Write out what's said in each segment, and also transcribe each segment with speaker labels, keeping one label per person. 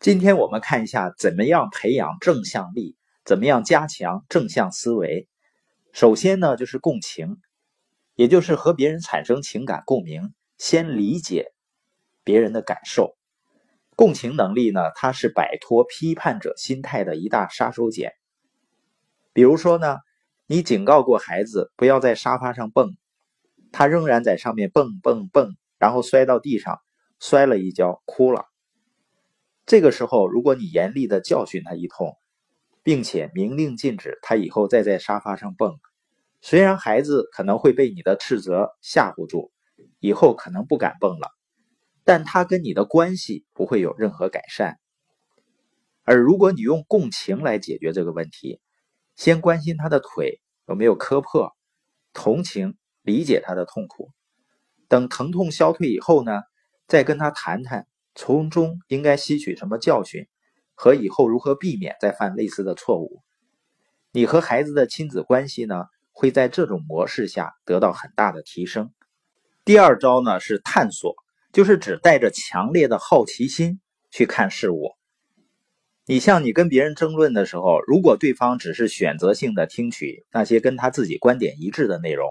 Speaker 1: 今天我们看一下怎么样培养正向力，怎么样加强正向思维。首先呢，就是共情，也就是和别人产生情感共鸣，先理解别人的感受。共情能力呢，它是摆脱批判者心态的一大杀手锏。比如说呢，你警告过孩子不要在沙发上蹦，他仍然在上面蹦蹦蹦，然后摔到地上，摔了一跤，哭了。这个时候，如果你严厉的教训他一通，并且明令禁止他以后再在沙发上蹦，虽然孩子可能会被你的斥责吓唬住，以后可能不敢蹦了，但他跟你的关系不会有任何改善。而如果你用共情来解决这个问题，先关心他的腿有没有磕破，同情理解他的痛苦，等疼痛消退以后呢，再跟他谈谈。从中应该吸取什么教训，和以后如何避免再犯类似的错误？你和孩子的亲子关系呢，会在这种模式下得到很大的提升。第二招呢是探索，就是只带着强烈的好奇心去看事物。你像你跟别人争论的时候，如果对方只是选择性的听取那些跟他自己观点一致的内容，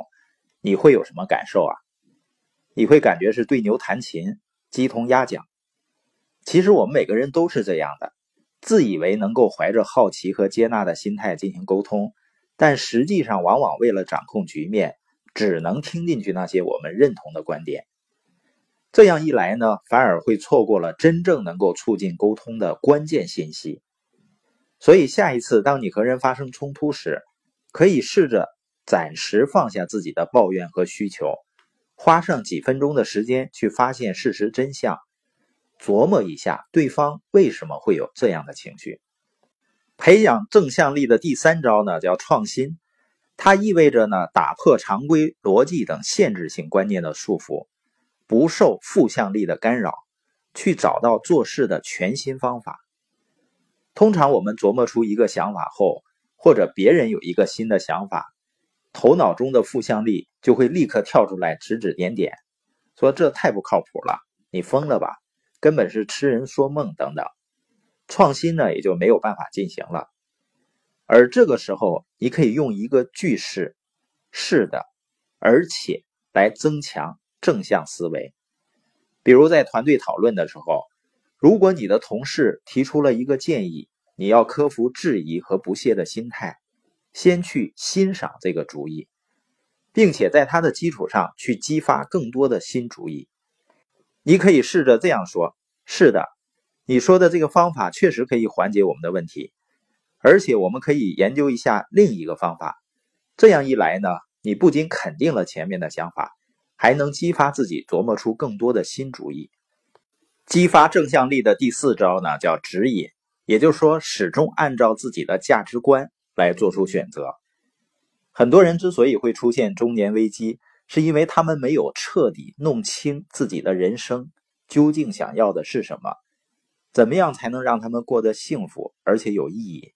Speaker 1: 你会有什么感受啊？你会感觉是对牛弹琴，鸡同鸭讲。其实我们每个人都是这样的，自以为能够怀着好奇和接纳的心态进行沟通，但实际上往往为了掌控局面，只能听进去那些我们认同的观点。这样一来呢，反而会错过了真正能够促进沟通的关键信息。所以下一次当你和人发生冲突时，可以试着暂时放下自己的抱怨和需求，花上几分钟的时间去发现事实真相。琢磨一下，对方为什么会有这样的情绪？培养正向力的第三招呢，叫创新。它意味着呢，打破常规逻辑等限制性观念的束缚，不受负向力的干扰，去找到做事的全新方法。通常我们琢磨出一个想法后，或者别人有一个新的想法，头脑中的负向力就会立刻跳出来指指点点，说这太不靠谱了，你疯了吧？根本是痴人说梦等等，创新呢也就没有办法进行了。而这个时候，你可以用一个句式“是的”，而且来增强正向思维。比如在团队讨论的时候，如果你的同事提出了一个建议，你要克服质疑和不屑的心态，先去欣赏这个主意，并且在它的基础上去激发更多的新主意。你可以试着这样说：“是的，你说的这个方法确实可以缓解我们的问题，而且我们可以研究一下另一个方法。这样一来呢，你不仅肯定了前面的想法，还能激发自己琢磨出更多的新主意。激发正向力的第四招呢，叫指引，也就是说，始终按照自己的价值观来做出选择。很多人之所以会出现中年危机。”是因为他们没有彻底弄清自己的人生究竟想要的是什么，怎么样才能让他们过得幸福而且有意义？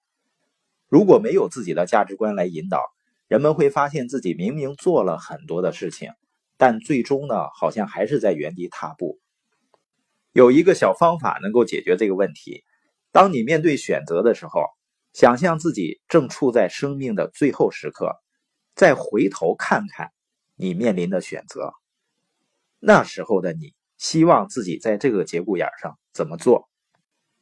Speaker 1: 如果没有自己的价值观来引导，人们会发现自己明明做了很多的事情，但最终呢，好像还是在原地踏步。有一个小方法能够解决这个问题：当你面对选择的时候，想象自己正处在生命的最后时刻，再回头看看。你面临的选择，那时候的你希望自己在这个节骨眼上怎么做？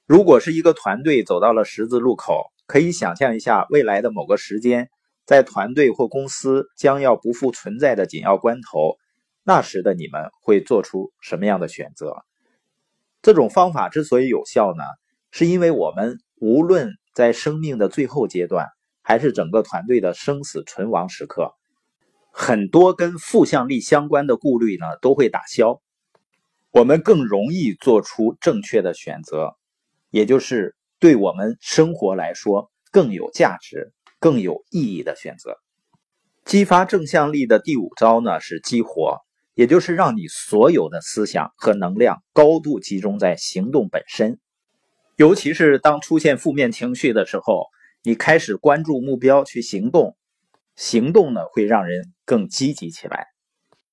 Speaker 1: 如果是一个团队走到了十字路口，可以想象一下未来的某个时间，在团队或公司将要不复存在的紧要关头，那时的你们会做出什么样的选择？这种方法之所以有效呢，是因为我们无论在生命的最后阶段，还是整个团队的生死存亡时刻。很多跟负向力相关的顾虑呢，都会打消，我们更容易做出正确的选择，也就是对我们生活来说更有价值、更有意义的选择。激发正向力的第五招呢是激活，也就是让你所有的思想和能量高度集中在行动本身，尤其是当出现负面情绪的时候，你开始关注目标去行动。行动呢，会让人更积极起来。